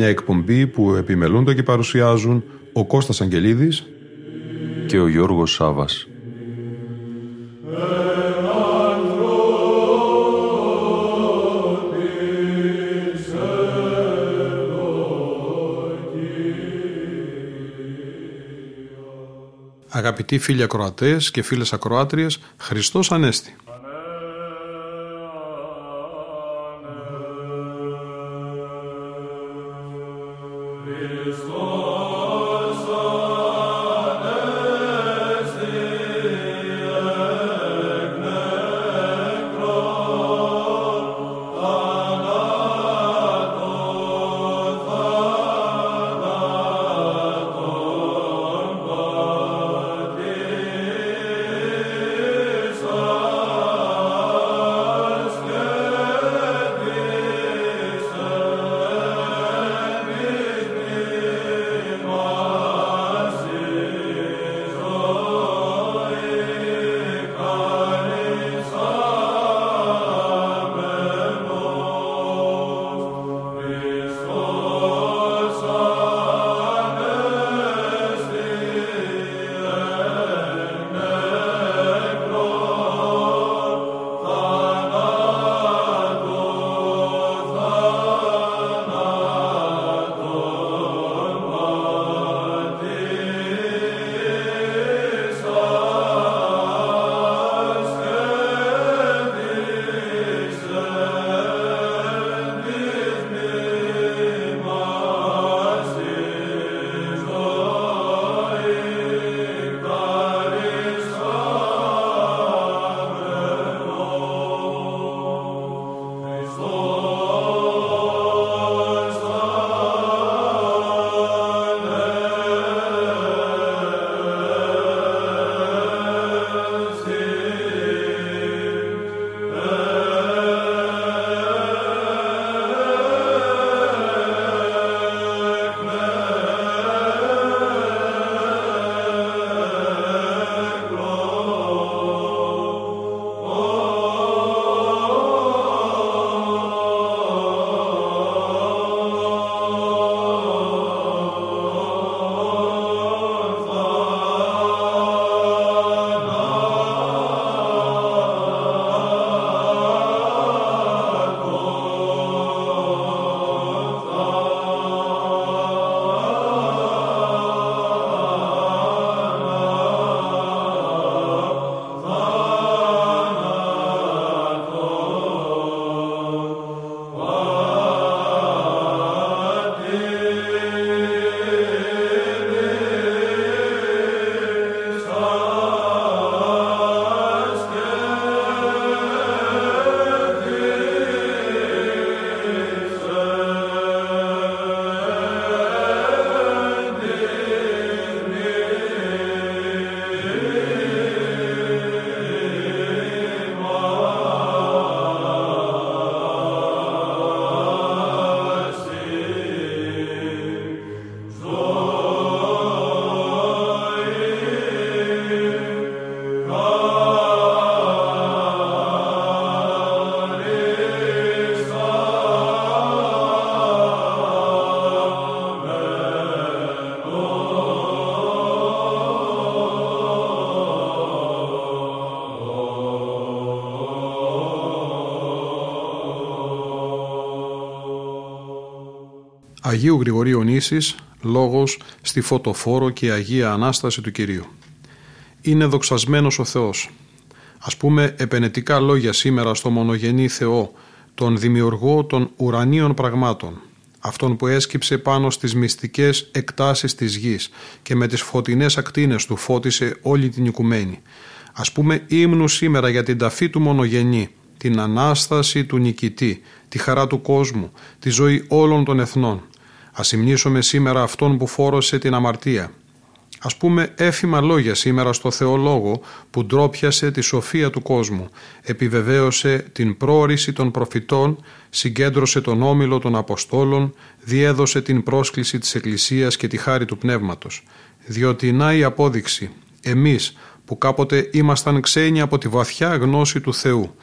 Μια εκπομπή που επιμελούνται και παρουσιάζουν ο Κώστας Αγγελίδης και ο Γιώργος Σάβας. Αγαπητοί φίλοι ακροατές και φίλες ακροάτριες, Χριστός Ανέστη. Αγίου Γρηγορίου Νήσης, λόγος στη φωτοφόρο και Αγία Ανάσταση του Κυρίου. Είναι δοξασμένος ο Θεός. Ας πούμε επενετικά λόγια σήμερα στο μονογενή Θεό, τον δημιουργό των ουρανίων πραγμάτων, αυτόν που έσκυψε πάνω στις μυστικές εκτάσεις της γης και με τις φωτεινές ακτίνες του φώτισε όλη την οικουμένη. Ας πούμε ύμνου σήμερα για την ταφή του μονογενή, την Ανάσταση του νικητή, τη χαρά του κόσμου, τη ζωή όλων των εθνών. Ας υμνήσουμε σήμερα αυτόν που φόρωσε την αμαρτία. Ας πούμε έφημα λόγια σήμερα στο Θεολόγο που ντρόπιασε τη σοφία του κόσμου, επιβεβαίωσε την πρόοριση των προφητών, συγκέντρωσε τον όμιλο των Αποστόλων, διέδωσε την πρόσκληση της Εκκλησίας και τη χάρη του Πνεύματος. Διότι να η απόδειξη, εμείς που κάποτε ήμασταν ξένοι από τη βαθιά γνώση του Θεού,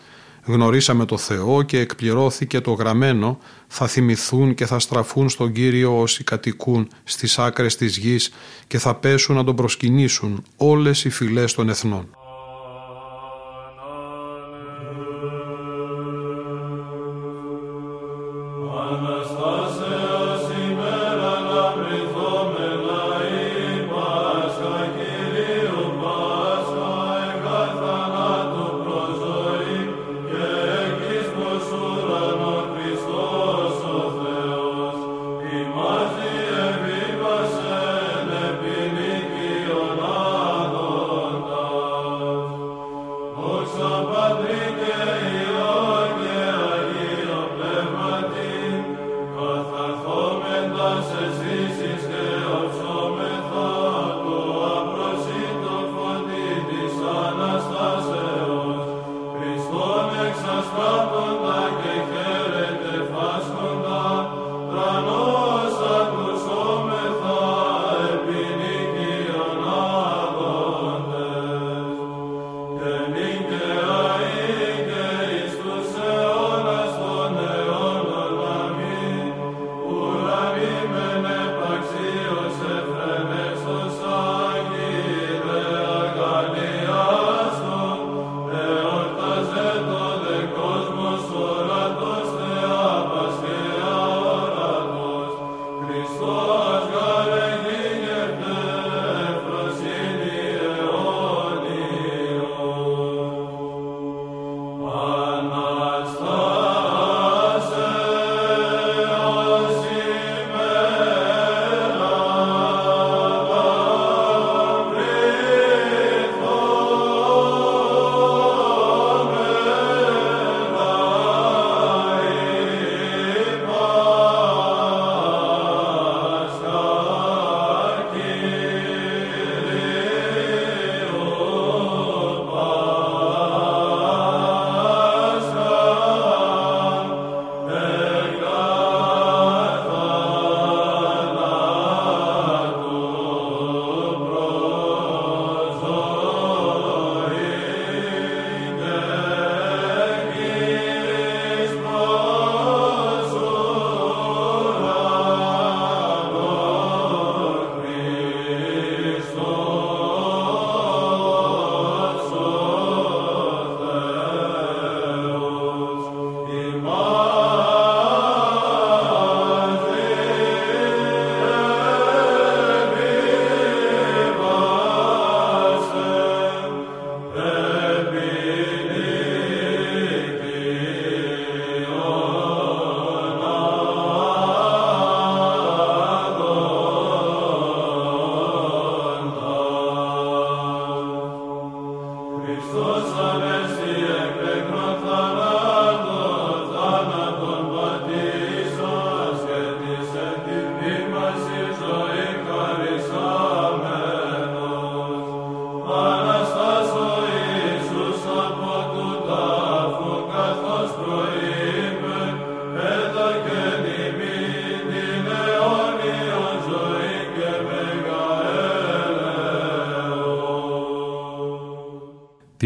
γνωρίσαμε το Θεό και εκπληρώθηκε το γραμμένο, θα θυμηθούν και θα στραφούν στον Κύριο όσοι κατοικούν στις άκρες της γης και θα πέσουν να τον προσκυνήσουν όλες οι φυλές των εθνών.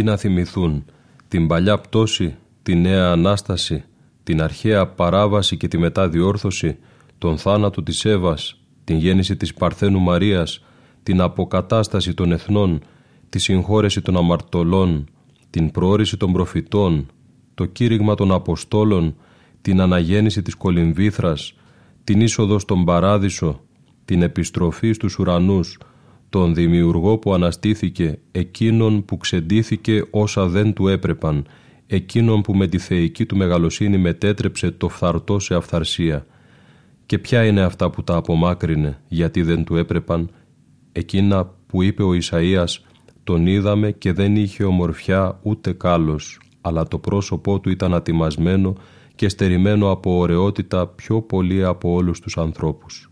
Τι να θυμηθούν, την παλιά πτώση, τη νέα Ανάσταση, την αρχαία παράβαση και τη μεταδιόρθωση, τον θάνατο της Εύας, την γέννηση της Παρθένου Μαρίας, την αποκατάσταση των εθνών, τη συγχώρεση των αμαρτωλών, την πρόορηση των προφητών, το κήρυγμα των Αποστόλων, την αναγέννηση της Κολυμβήθρας, την είσοδο στον Παράδεισο, την επιστροφή στους ουρανούς, τον δημιουργό που αναστήθηκε, εκείνον που ξεντήθηκε όσα δεν του έπρεπαν, εκείνον που με τη θεϊκή του μεγαλοσύνη μετέτρεψε το φθαρτό σε αυθαρσία. Και ποια είναι αυτά που τα απομάκρυνε, γιατί δεν του έπρεπαν, εκείνα που είπε ο Ισαΐας «Τον είδαμε και δεν είχε ομορφιά ούτε κάλος, αλλά το πρόσωπό του ήταν ατιμασμένο και στερημένο από ωραιότητα πιο πολύ από όλους τους ανθρώπους.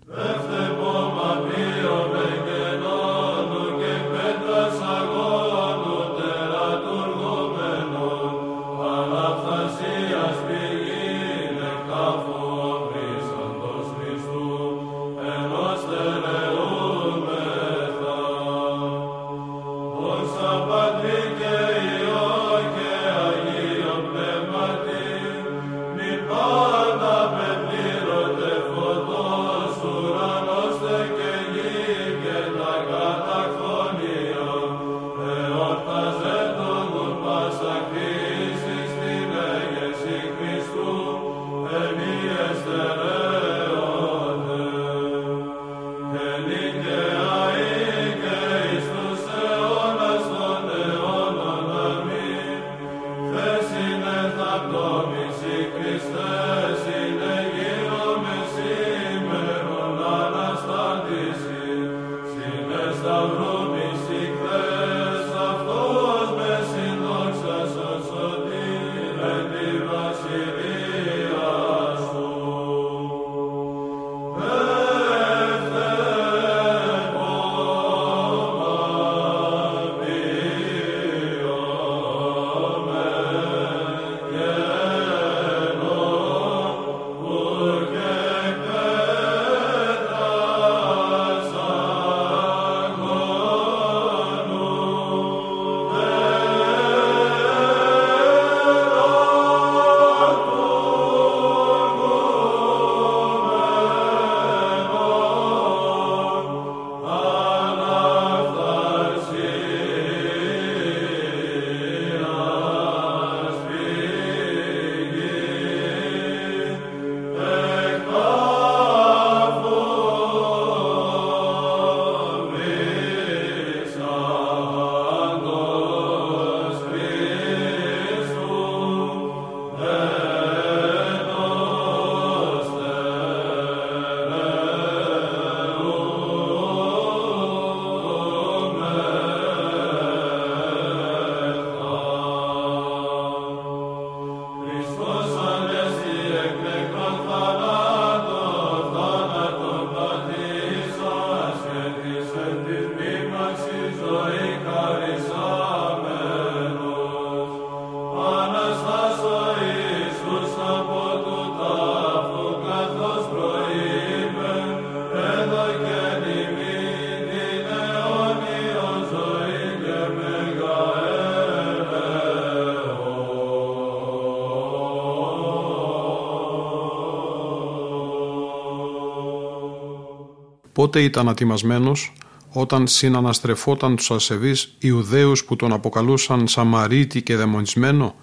Πότε ήταν ατιμασμένος όταν συναναστρεφόταν τους ασεβείς Ιουδαίους που τον αποκαλούσαν Σαμαρίτη και δαιμονισμένο,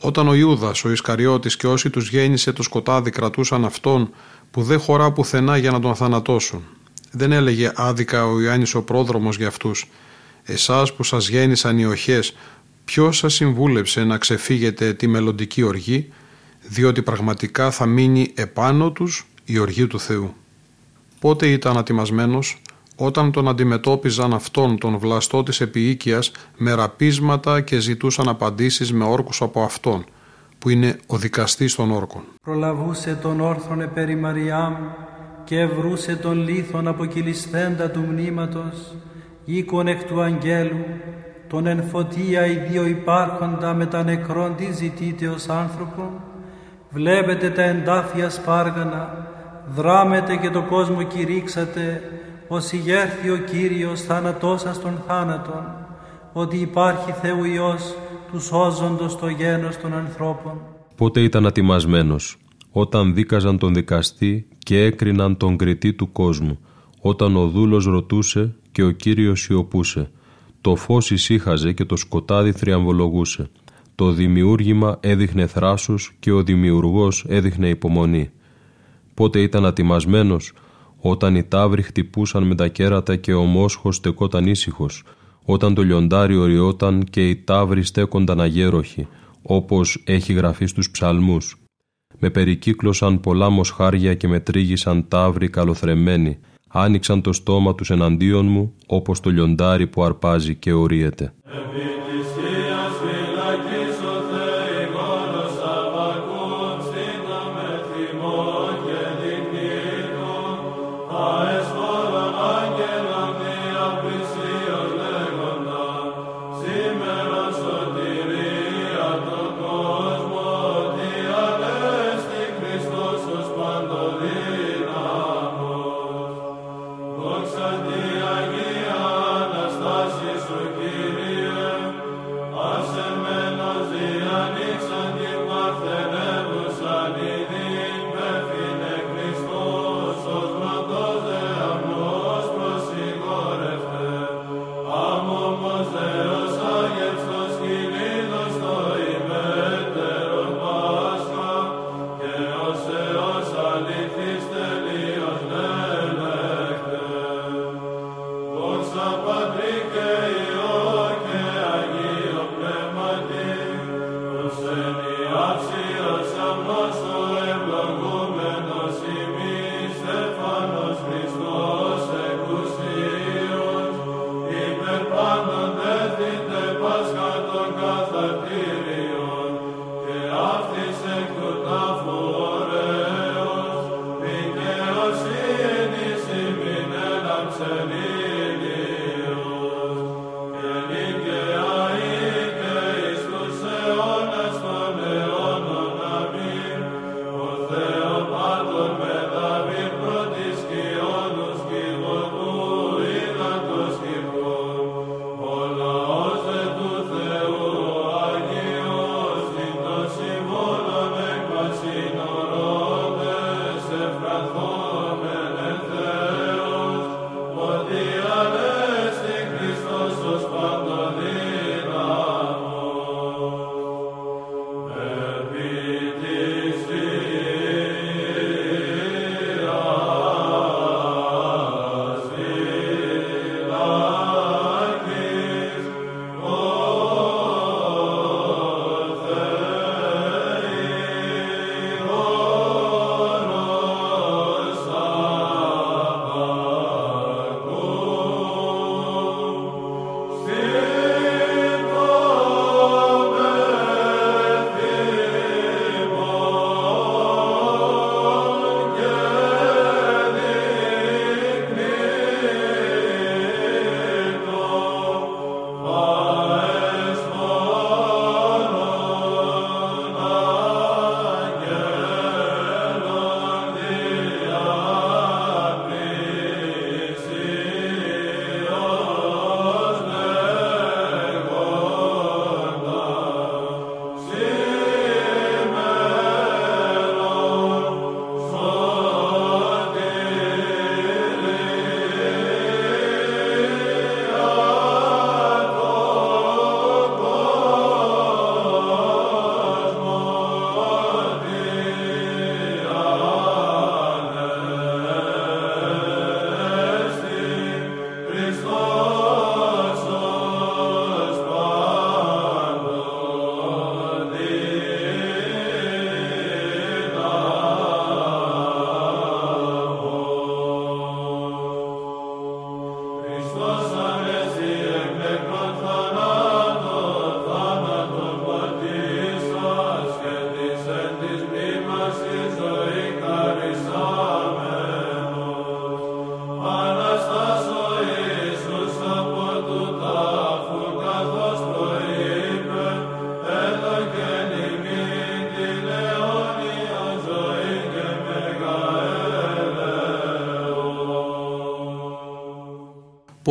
όταν ο Ιούδας, ο Ισκαριώτης και όσοι τους γέννησε το σκοτάδι κρατούσαν αυτόν που δεν χωρά πουθενά για να τον θανατώσουν. Δεν έλεγε άδικα ο Ιωάννης ο πρόδρομος για αυτούς. Εσάς που σας γέννησαν οι οχές, ποιος σας συμβούλεψε να ξεφύγετε τη μελλοντική οργή, διότι πραγματικά θα μείνει επάνω τους η οργή του Θεού. Πότε ήταν ατιμασμένος, όταν τον αντιμετώπιζαν αυτόν τον βλαστό της επιοίκειας με ραπίσματα και ζητούσαν απαντήσεις με όρκους από αυτόν, που είναι ο δικαστής των όρκων. Προλαβούσε τον όρθρον επέρι Μαριάμ και ευρούσε τον λίθον αποκυλισθέντα του μνήματος, οίκον εκ του αγγέλου, τον εν φωτία οι δύο υπάρχοντα με τα νεκρόν τι ζητείτε ως άνθρωπο, βλέπετε τα εντάφια σπάργανα, δράμετε και το κόσμο κηρύξατε, ως ηγέρθη ο Κύριος θάνατόσα των θάνατων, ότι υπάρχει Θεού Υιός τους σώζοντος το γένος των ανθρώπων. Πότε ήταν ατιμασμένος, όταν δίκαζαν τον δικαστή και έκριναν τον κριτή του κόσμου, όταν ο δούλος ρωτούσε και ο Κύριος σιωπούσε, το φως ησύχαζε και το σκοτάδι θριαμβολογούσε, το δημιούργημα έδειχνε θράσους και ο δημιουργός έδειχνε υπομονή πότε ήταν ατιμασμένος, όταν οι τάβροι χτυπούσαν με τα κέρατα και ο μόσχος στεκόταν ήσυχος, όταν το λιοντάρι οριόταν και οι τάβροι στέκονταν αγέροχοι, όπως έχει γραφεί στους ψαλμούς. Με περικύκλωσαν πολλά μοσχάρια και με τρίγησαν τάβροι καλοθρεμένοι, άνοιξαν το στόμα τους εναντίον μου, όπως το λιοντάρι που αρπάζει και ορίεται.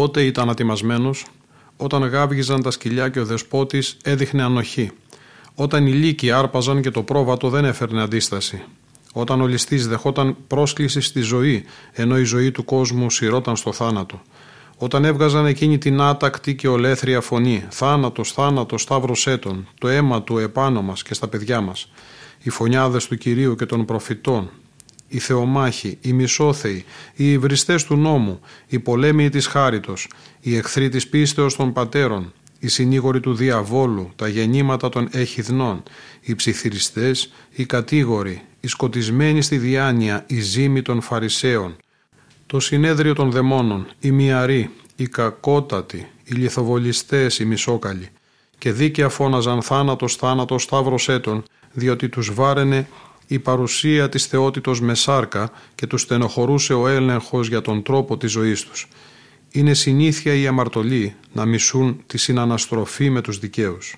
Πότε ήταν ατιμασμένος, όταν γάβγιζαν τα σκυλιά και ο δεσπότης έδειχνε ανοχή. Όταν οι λύκοι άρπαζαν και το πρόβατο δεν έφερνε αντίσταση. Όταν ο ληστής δεχόταν πρόσκληση στη ζωή, ενώ η ζωή του κόσμου σειρώταν στο θάνατο. Όταν έβγαζαν εκείνη την άτακτη και ολέθρια φωνή «Θάνατος, θάνατος, σταύρος έτων, το αίμα του επάνω μας και στα παιδιά μας». Οι φωνιάδες του Κυρίου και των προφητών, οι θεομάχοι, οι μισόθεοι, οι υβριστές του νόμου, οι πολέμοι της χάριτος, οι εχθροί της πίστεως των πατέρων, οι συνήγοροι του διαβόλου, τα γεννήματα των εχιδνών, οι ψιθυριστές, οι κατήγοροι, οι σκοτισμένοι στη διάνοια, οι ζήμοι των φαρισαίων, το συνέδριο των δαιμόνων, οι μυαροί, οι κακότατοι, οι λιθοβολιστές, οι μισόκαλοι, και δίκαια φώναζαν θάνατος, θάνατος, σταύρος έτων, διότι τους βάραινε η παρουσία της θεότητος με σάρκα και τους στενοχωρούσε ο έλεγχος για τον τρόπο της ζωής τους. Είναι συνήθεια η αμαρτωλοί να μισούν τη συναναστροφή με τους δικαίους.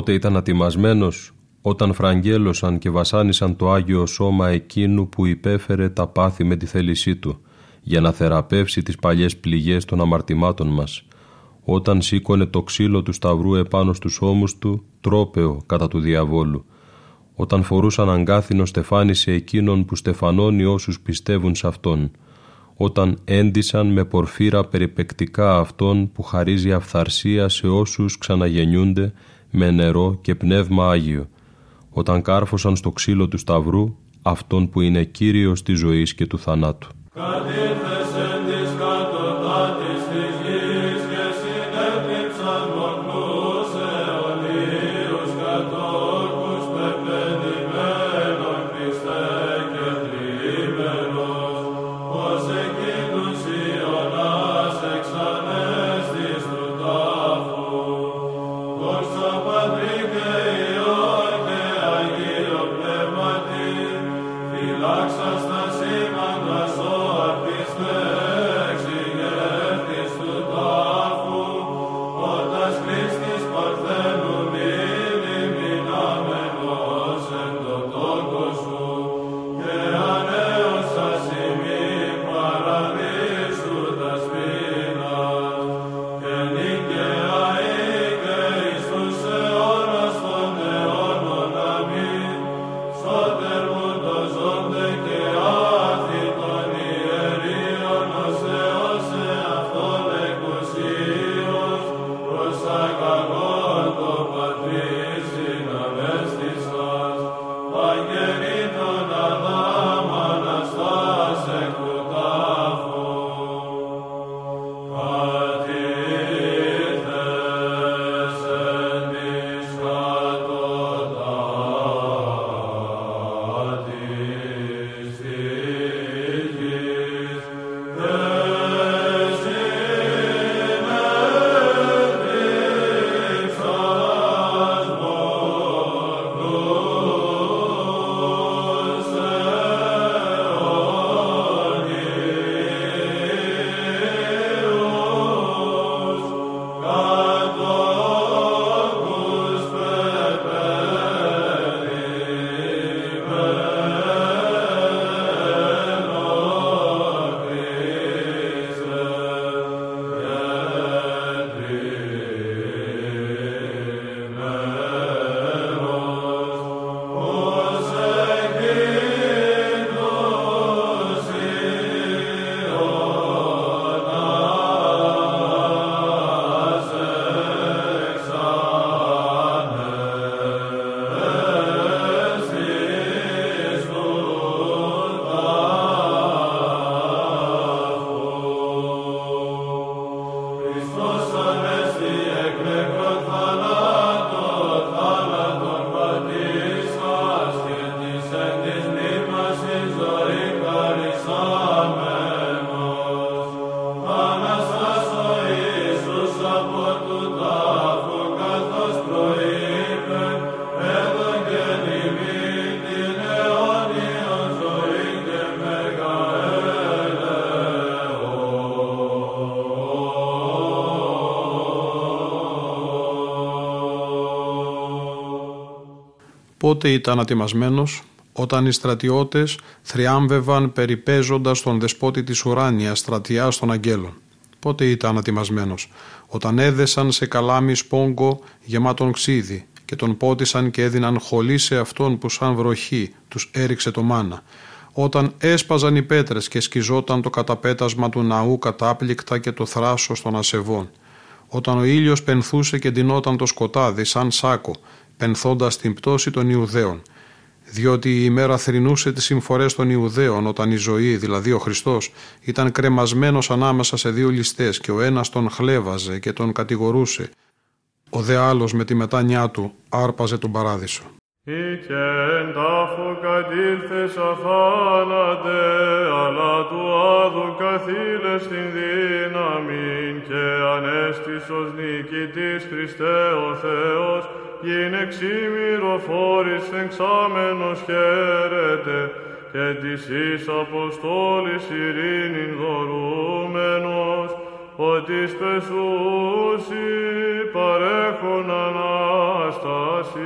Πότε ήταν ατιμασμένος όταν φραγγέλωσαν και βασάνισαν το Άγιο Σώμα εκείνου που υπέφερε τα πάθη με τη θέλησή του για να θεραπεύσει τις παλιές πληγές των αμαρτημάτων μας. Όταν σήκωνε το ξύλο του σταυρού επάνω στους ώμους του τρόπεο κατά του διαβόλου. Όταν φορούσαν αγκάθινο στεφάνισε εκείνον που στεφανώνει όσους πιστεύουν σε Αυτόν. Όταν έντισαν με πορφύρα περιπεκτικά Αυτόν που χαρίζει αυθαρσία σε όσους ξαναγεννιούνται με νερό και πνεύμα Άγιο, όταν κάρφωσαν στο ξύλο του Σταυρού αυτόν που είναι Κύριος της ζωής και του θανάτου. Πότε ήταν ατιμασμένος, όταν οι στρατιώτες θριάμβευαν περιπέζοντας τον δεσπότη της ουράνιας στρατιάς των αγγέλων. Πότε ήταν ατιμασμένος, όταν έδεσαν σε καλάμι σπόγκο γεμάτον ξύδι και τον πότισαν και έδιναν χολή σε αυτόν που σαν βροχή τους έριξε το μάνα. Όταν έσπαζαν οι πέτρες και σκιζόταν το καταπέτασμα του ναού κατάπληκτα και το θράσος των ασεβών. Όταν ο ήλιος πενθούσε και ντυνόταν το σκοτάδι σαν σάκο πενθώντας την πτώση των Ιουδαίων, διότι η ημέρα θρυνούσε τις συμφορές των Ιουδαίων όταν η ζωή, δηλαδή ο Χριστός, ήταν κρεμασμένος ανάμεσα σε δύο ληστές και ο ένας τον χλέβαζε και τον κατηγορούσε. Ο δε άλλος με τη μετάνιά του άρπαζε τον παράδεισο. Ήκεν τάφο κατήλθες αθάνατε, αλλά του άδου καθήλε στην δύναμη και ανέστης ως νικητής Χριστέ ο Θεός, γίνε ξύμηρο φόρης εξάμενος χαίρεται και της εις Αποστόλης ειρήνην δωρούμενος, ότι σπεσούσι παρέχον Ανάσταση.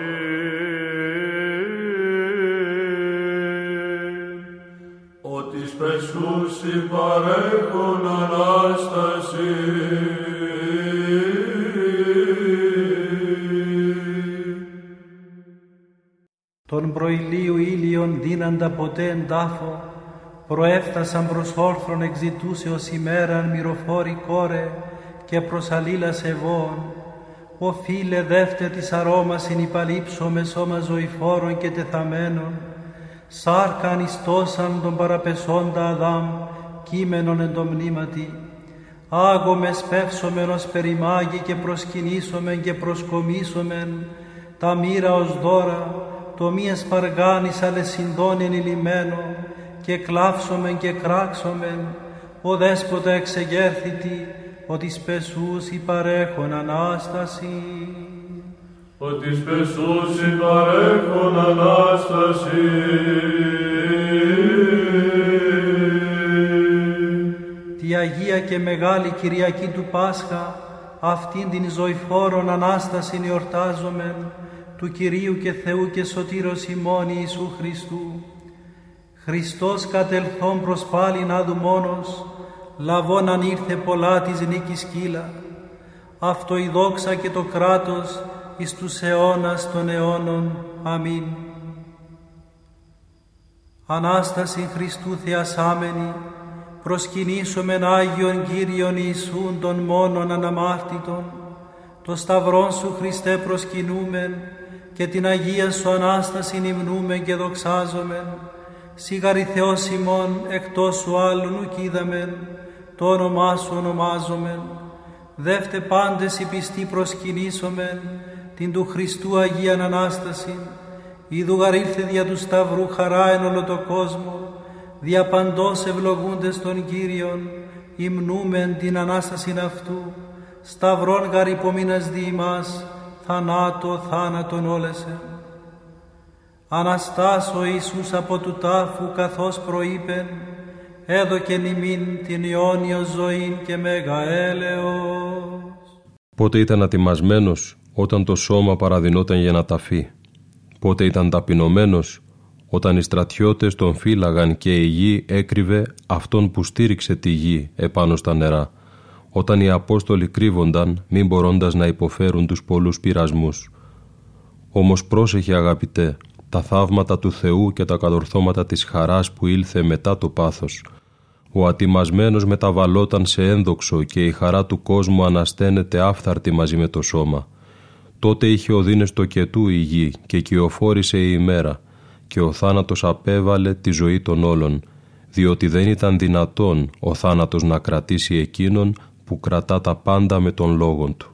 Ότι σπεσούσι παρέχον Ανάσταση. Τον προηλίου ήλιον δίναντα ποτέ εν τάφο, προέφτασαν προς όρθρον εξητούσεως ημέραν μυροφόρη κόρε και προς αλλήλας σεβών. Ο φίλε δεύτε της αρώμας συνυπαλήψω με σώμα ζωηφόρων και τεθαμένων, σάρκαν ιστόσαν τον παραπεσόντα Αδάμ, κείμενον εν το μνήματι. Άγομε σπεύσομεν ως περιμάγει και προσκυνήσομεν και προσκομίσομεν, τα μοίρα ως δώρα, το μη εσπαργάνης αλεσυντών ενηλυμένο, και κλάψομεν και κράξομεν, ο δέσποτα εξεγέρθητη, ότι σπεσούς παρέχον Ανάσταση. Ότι σπεσούς παρέχον Ανάσταση. Τη Αγία και Μεγάλη Κυριακή του Πάσχα, αυτήν την ζωηφόρον Ανάσταση εορτάζομεν, του Κυρίου και Θεού και Σωτήρος ημών Ιησού Χριστού. Χριστός κατελθόν προς πάλιν άδου μόνος, λαβών αν ήρθε πολλά της νίκης κύλα. Αυτό η δόξα και το κράτος εις τους αιώνας των αιώνων. Αμήν. Ανάσταση Χριστού θεασάμενη, προσκυνήσομεν Άγιον Κύριον Ιησούν των μόνον αναμάρτητων, το Σταυρόν Σου Χριστέ προσκυνούμεν και την Αγία Σου Ανάσταση υμνούμεν και δοξάζομεν, σιγαρη Θεός ημών εκτός Σου άλλου ουκίδαμεν, το όνομά Σου ονομάζομεν, δεύτε πάντες οι πιστοί προσκυνήσομεν, την του Χριστού Αγίαν Ανάσταση, Ιδού γαρήλθε δια του Σταυρού χαρά εν όλο το κόσμο, δια παντός ευλογούντες των Κύριων, υμνούμεν την Ανάσταση αυτού, σταυρών γαρ υπομείνας δι' ημάς, θανάτο θάνατον όλεσεν. Αναστάς ο Ιησούς από του τάφου καθώς προείπεν, έδωκεν ημίν την αιώνιο ζωήν και μέγα έλεος. Πότε ήταν ατιμασμένος όταν το σώμα παραδεινόταν για να ταφεί. Πότε ήταν ταπεινωμένος όταν οι στρατιώτες τον φύλαγαν και η γη έκρυβε αυτόν που στήριξε τη γη επάνω στα νερά όταν οι Απόστολοι κρύβονταν μην μπορώντας να υποφέρουν τους πολλούς πειρασμούς. Όμως πρόσεχε αγαπητέ, τα θαύματα του Θεού και τα κατορθώματα της χαράς που ήλθε μετά το πάθος. Ο ατιμασμένος μεταβαλόταν σε ένδοξο και η χαρά του κόσμου ανασταίνεται άφθαρτη μαζί με το σώμα. Τότε είχε οδύνες το κετού η γη και κυοφόρησε η ημέρα και ο θάνατος απέβαλε τη ζωή των όλων, διότι δεν ήταν δυνατόν ο θάνατος να κρατήσει εκείνον που κρατά τα πάντα με τον λόγον του.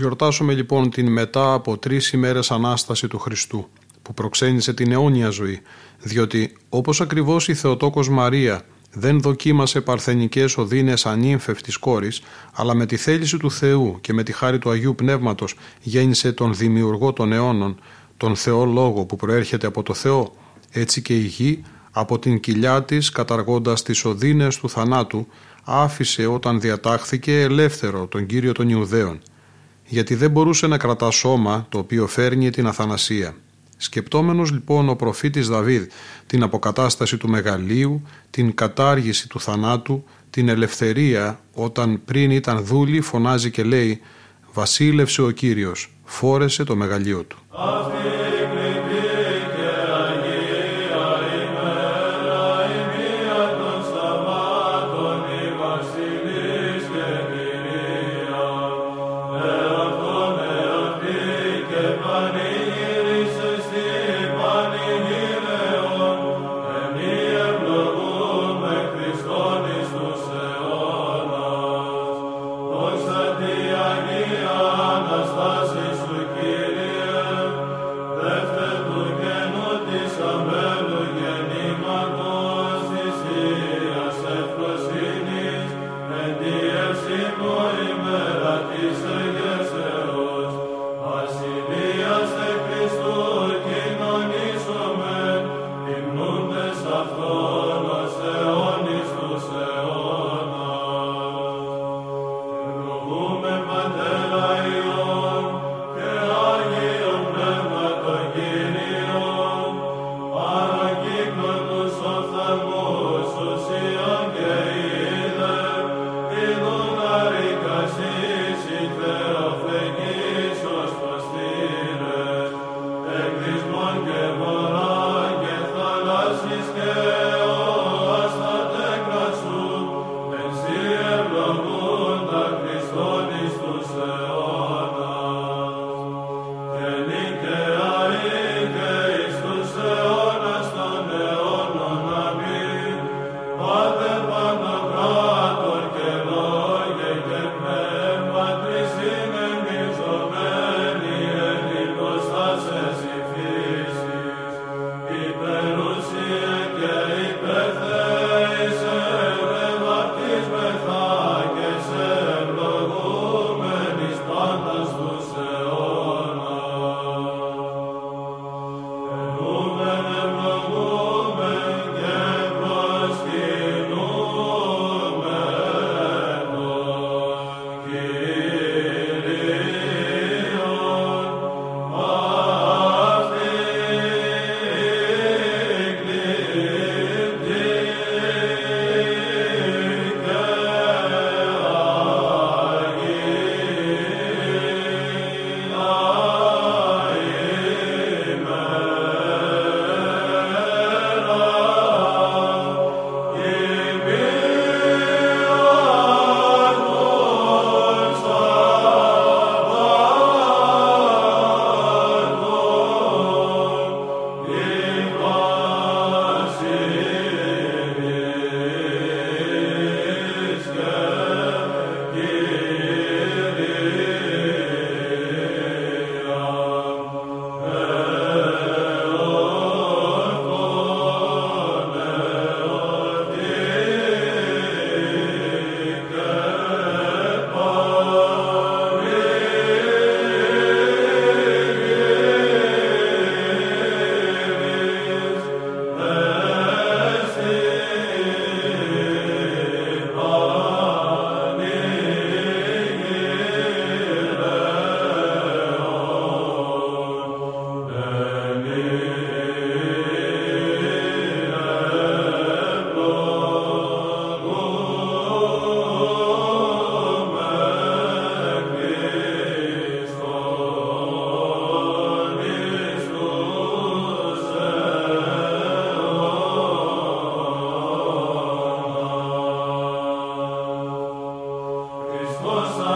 Γιορτάσουμε λοιπόν την μετά από τρεις ημέρες Ανάσταση του Χριστού που προξένησε την αιώνια ζωή. Διότι όπως ακριβώς η Θεοτόκος Μαρία δεν δοκίμασε παρθενικές οδύνες ανήμφευτης κόρης αλλά με τη θέληση του Θεού και με τη χάρη του Αγίου Πνεύματος γέννησε τον Δημιουργό των αιώνων τον Θεό Λόγο που προέρχεται από το Θεό έτσι και η γη από την κοιλιά της καταργώντας τις οδύνες του θανάτου άφησε όταν διατάχθηκε ελεύθερο τον Κύριο των Ιουδαίων γιατί δεν μπορούσε να κρατά σώμα το οποίο φέρνει την αθανασία. Σκεπτόμενος λοιπόν ο προφήτης Δαβίδ την αποκατάσταση του μεγαλείου, την κατάργηση του θανάτου, την ελευθερία όταν πριν ήταν δούλη φωνάζει και λέει «Βασίλευσε ο Κύριος, φόρεσε το μεγαλείο του». Amen.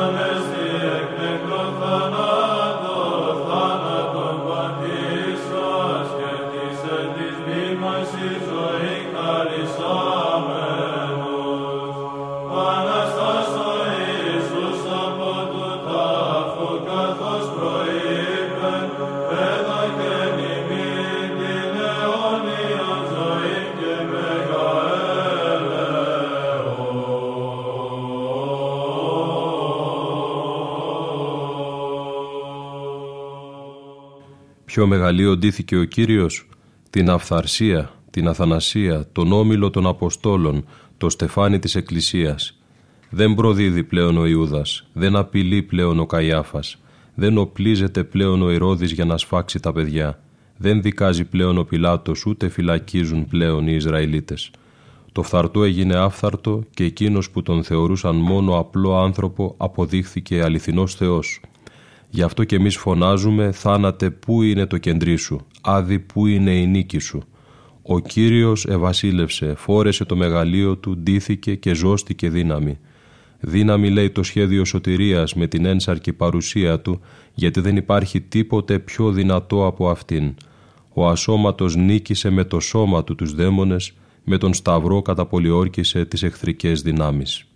Amen. Ποιο μεγαλείο ντύθηκε ο Κύριος, την αυθαρσία, την αθανασία, τον όμιλο των Αποστόλων, το στεφάνι της Εκκλησίας. Δεν προδίδει πλέον ο Ιούδας, δεν απειλεί πλέον ο Καϊάφας, Δεν οπλίζεται πλέον ο Ηρώδης για να σφάξει τα παιδιά. Δεν δικάζει πλέον ο Πιλάτος, ούτε φυλακίζουν πλέον οι Ισραηλίτες. Το φθαρτό έγινε άφθαρτο και εκείνος που τον θεωρούσαν μόνο απλό άνθρωπο αποδείχθηκε αληθινός Θεός. Γι' αυτό και εμείς φωνάζουμε «Θάνατε, πού είναι το κεντρί σου, άδει, πού είναι η νίκη σου». Ο Κύριος ευασίλευσε, φόρεσε το μεγαλείο του, ντύθηκε και ζώστηκε δύναμη. Δύναμη λέει το σχέδιο σωτηρίας με την ένσαρκη παρουσία του, γιατί δεν υπάρχει τίποτε πιο δυνατό από αυτήν. Ο ασώματος νίκησε με το σώμα του τους δαίμονες, με τον Σταυρό καταπολιόρκησε τις εχθρικές δυνάμεις.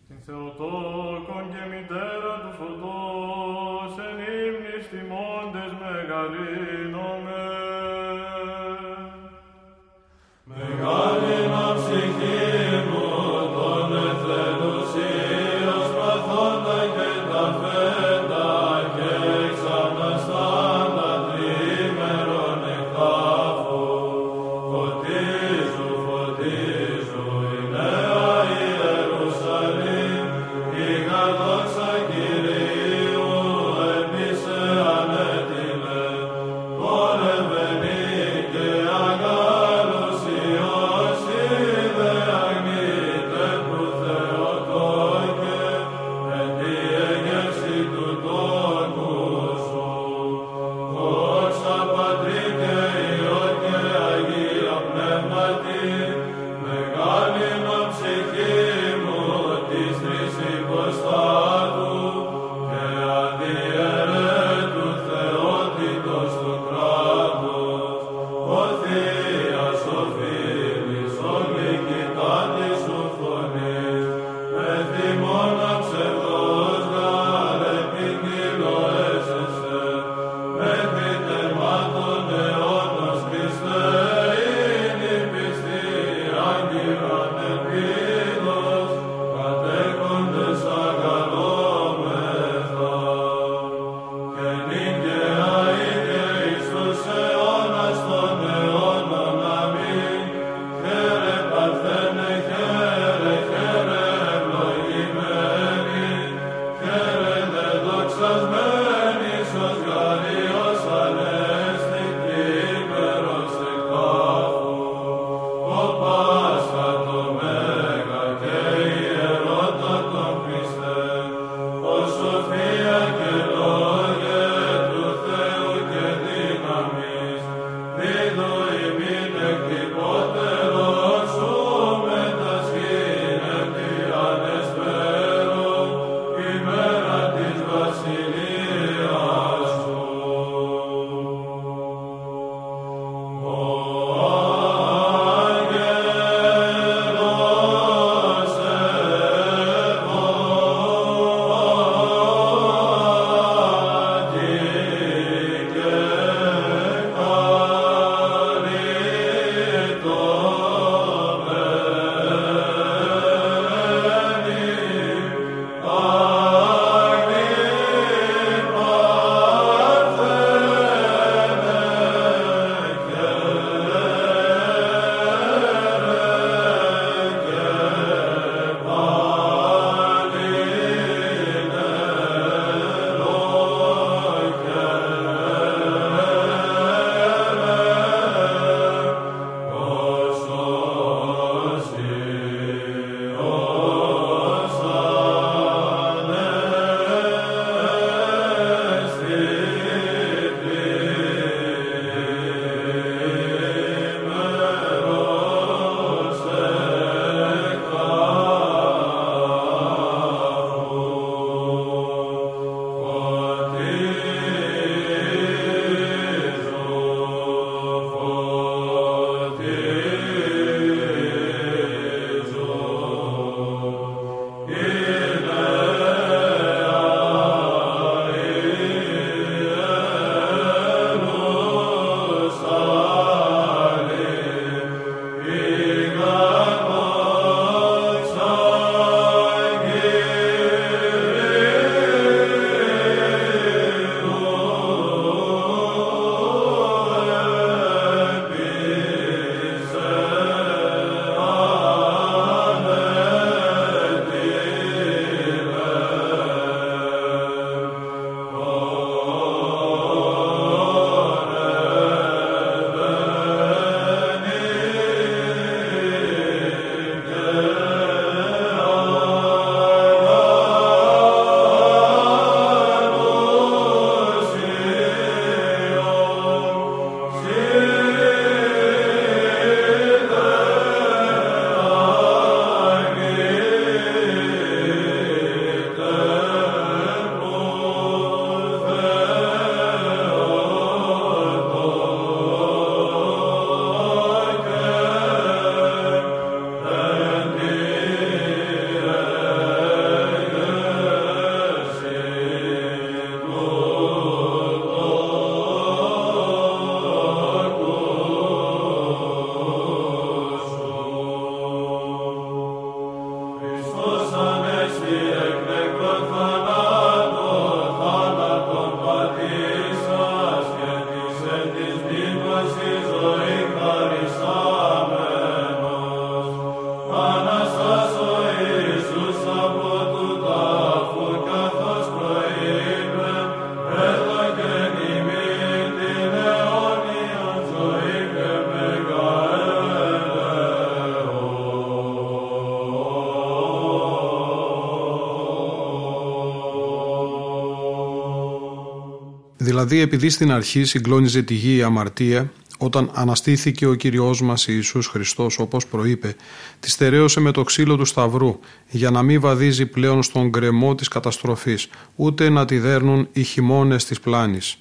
Δηλαδή επειδή στην αρχή συγκλώνιζε τη γη η αμαρτία, όταν αναστήθηκε ο Κυριός μας Ιησούς Χριστός όπως προείπε, τη στερέωσε με το ξύλο του Σταυρού για να μην βαδίζει πλέον στον γκρεμό της καταστροφής, ούτε να τη δέρνουν οι χειμώνες της πλάνης.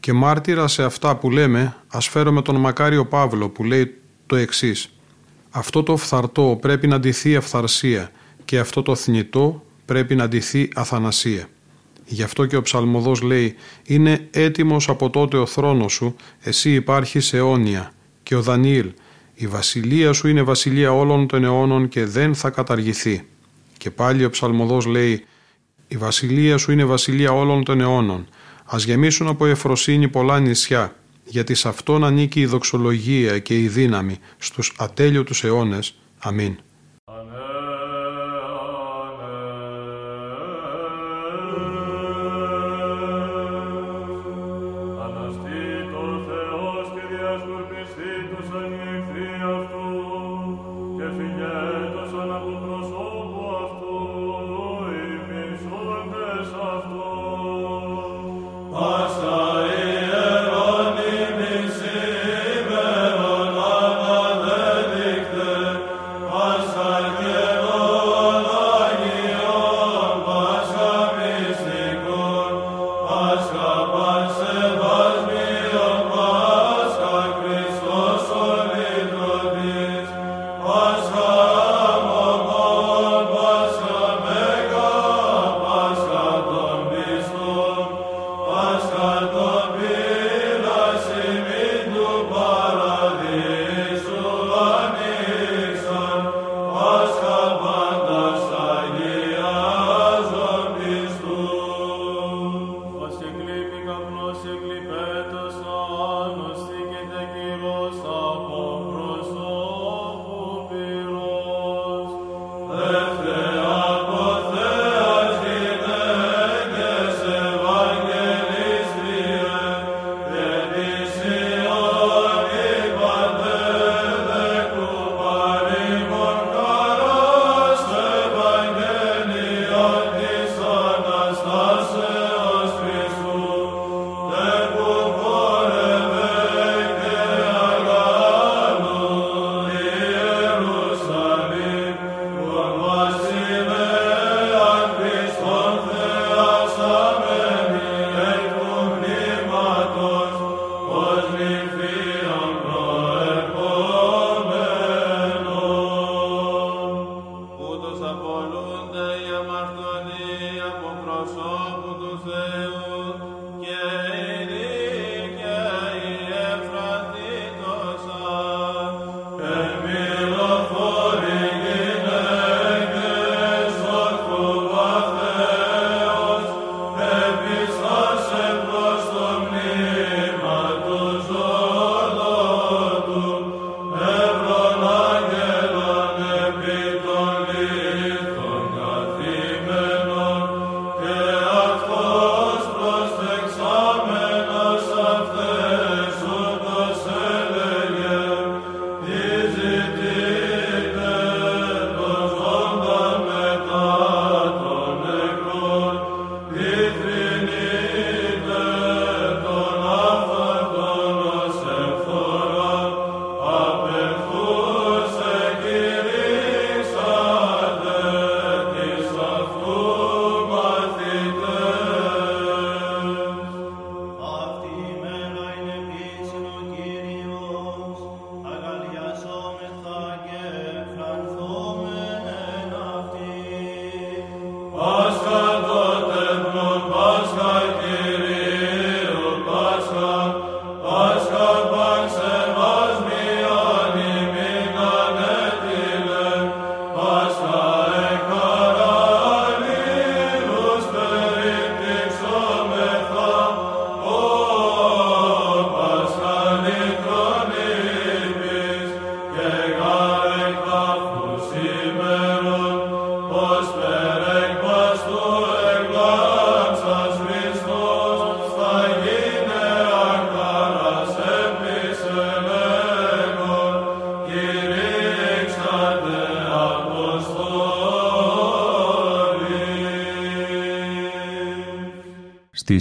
Και μάρτυρα σε αυτά που λέμε, ας φέρω τον Μακάριο Παύλο που λέει το εξής «Αυτό το φθαρτό πρέπει να ντυθεί αυθαρσία και αυτό το θνητό πρέπει να ντυθεί αθανασία». Γι' αυτό και ο ψαλμοδός λέει «Είναι έτοιμος από τότε ο θρόνος σου, εσύ υπάρχεις αιώνια». Και ο Δανιήλ «Η βασιλεία σου είναι βασιλεία όλων των αιώνων και δεν θα καταργηθεί». Και πάλι ο ψαλμοδός λέει «Η βασιλεία σου είναι βασιλεία όλων των αιώνων. Ας γεμίσουν από εφροσύνη πολλά νησιά, γιατί σε αυτόν ανήκει η δοξολογία και η δύναμη στους ατέλειωτους αιώνες. Αμήν».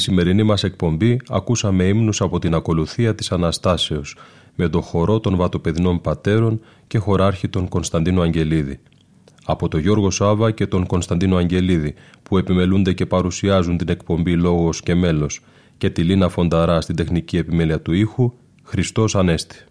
Σημερινή μας εκπομπή ακούσαμε ύμνους από την ακολουθία της Αναστάσεως με το χορό των βατοπεδινών πατέρων και χωράρχη τον Κωνσταντίνο Αγγελίδη. Από τον Γιώργο Σάβα και τον Κωνσταντίνο Αγγελίδη που επιμελούνται και παρουσιάζουν την εκπομπή «Λόγος και μέλος» και τη Λίνα Φονταρά στην τεχνική επιμέλεια του ήχου, Χριστός Ανέστη.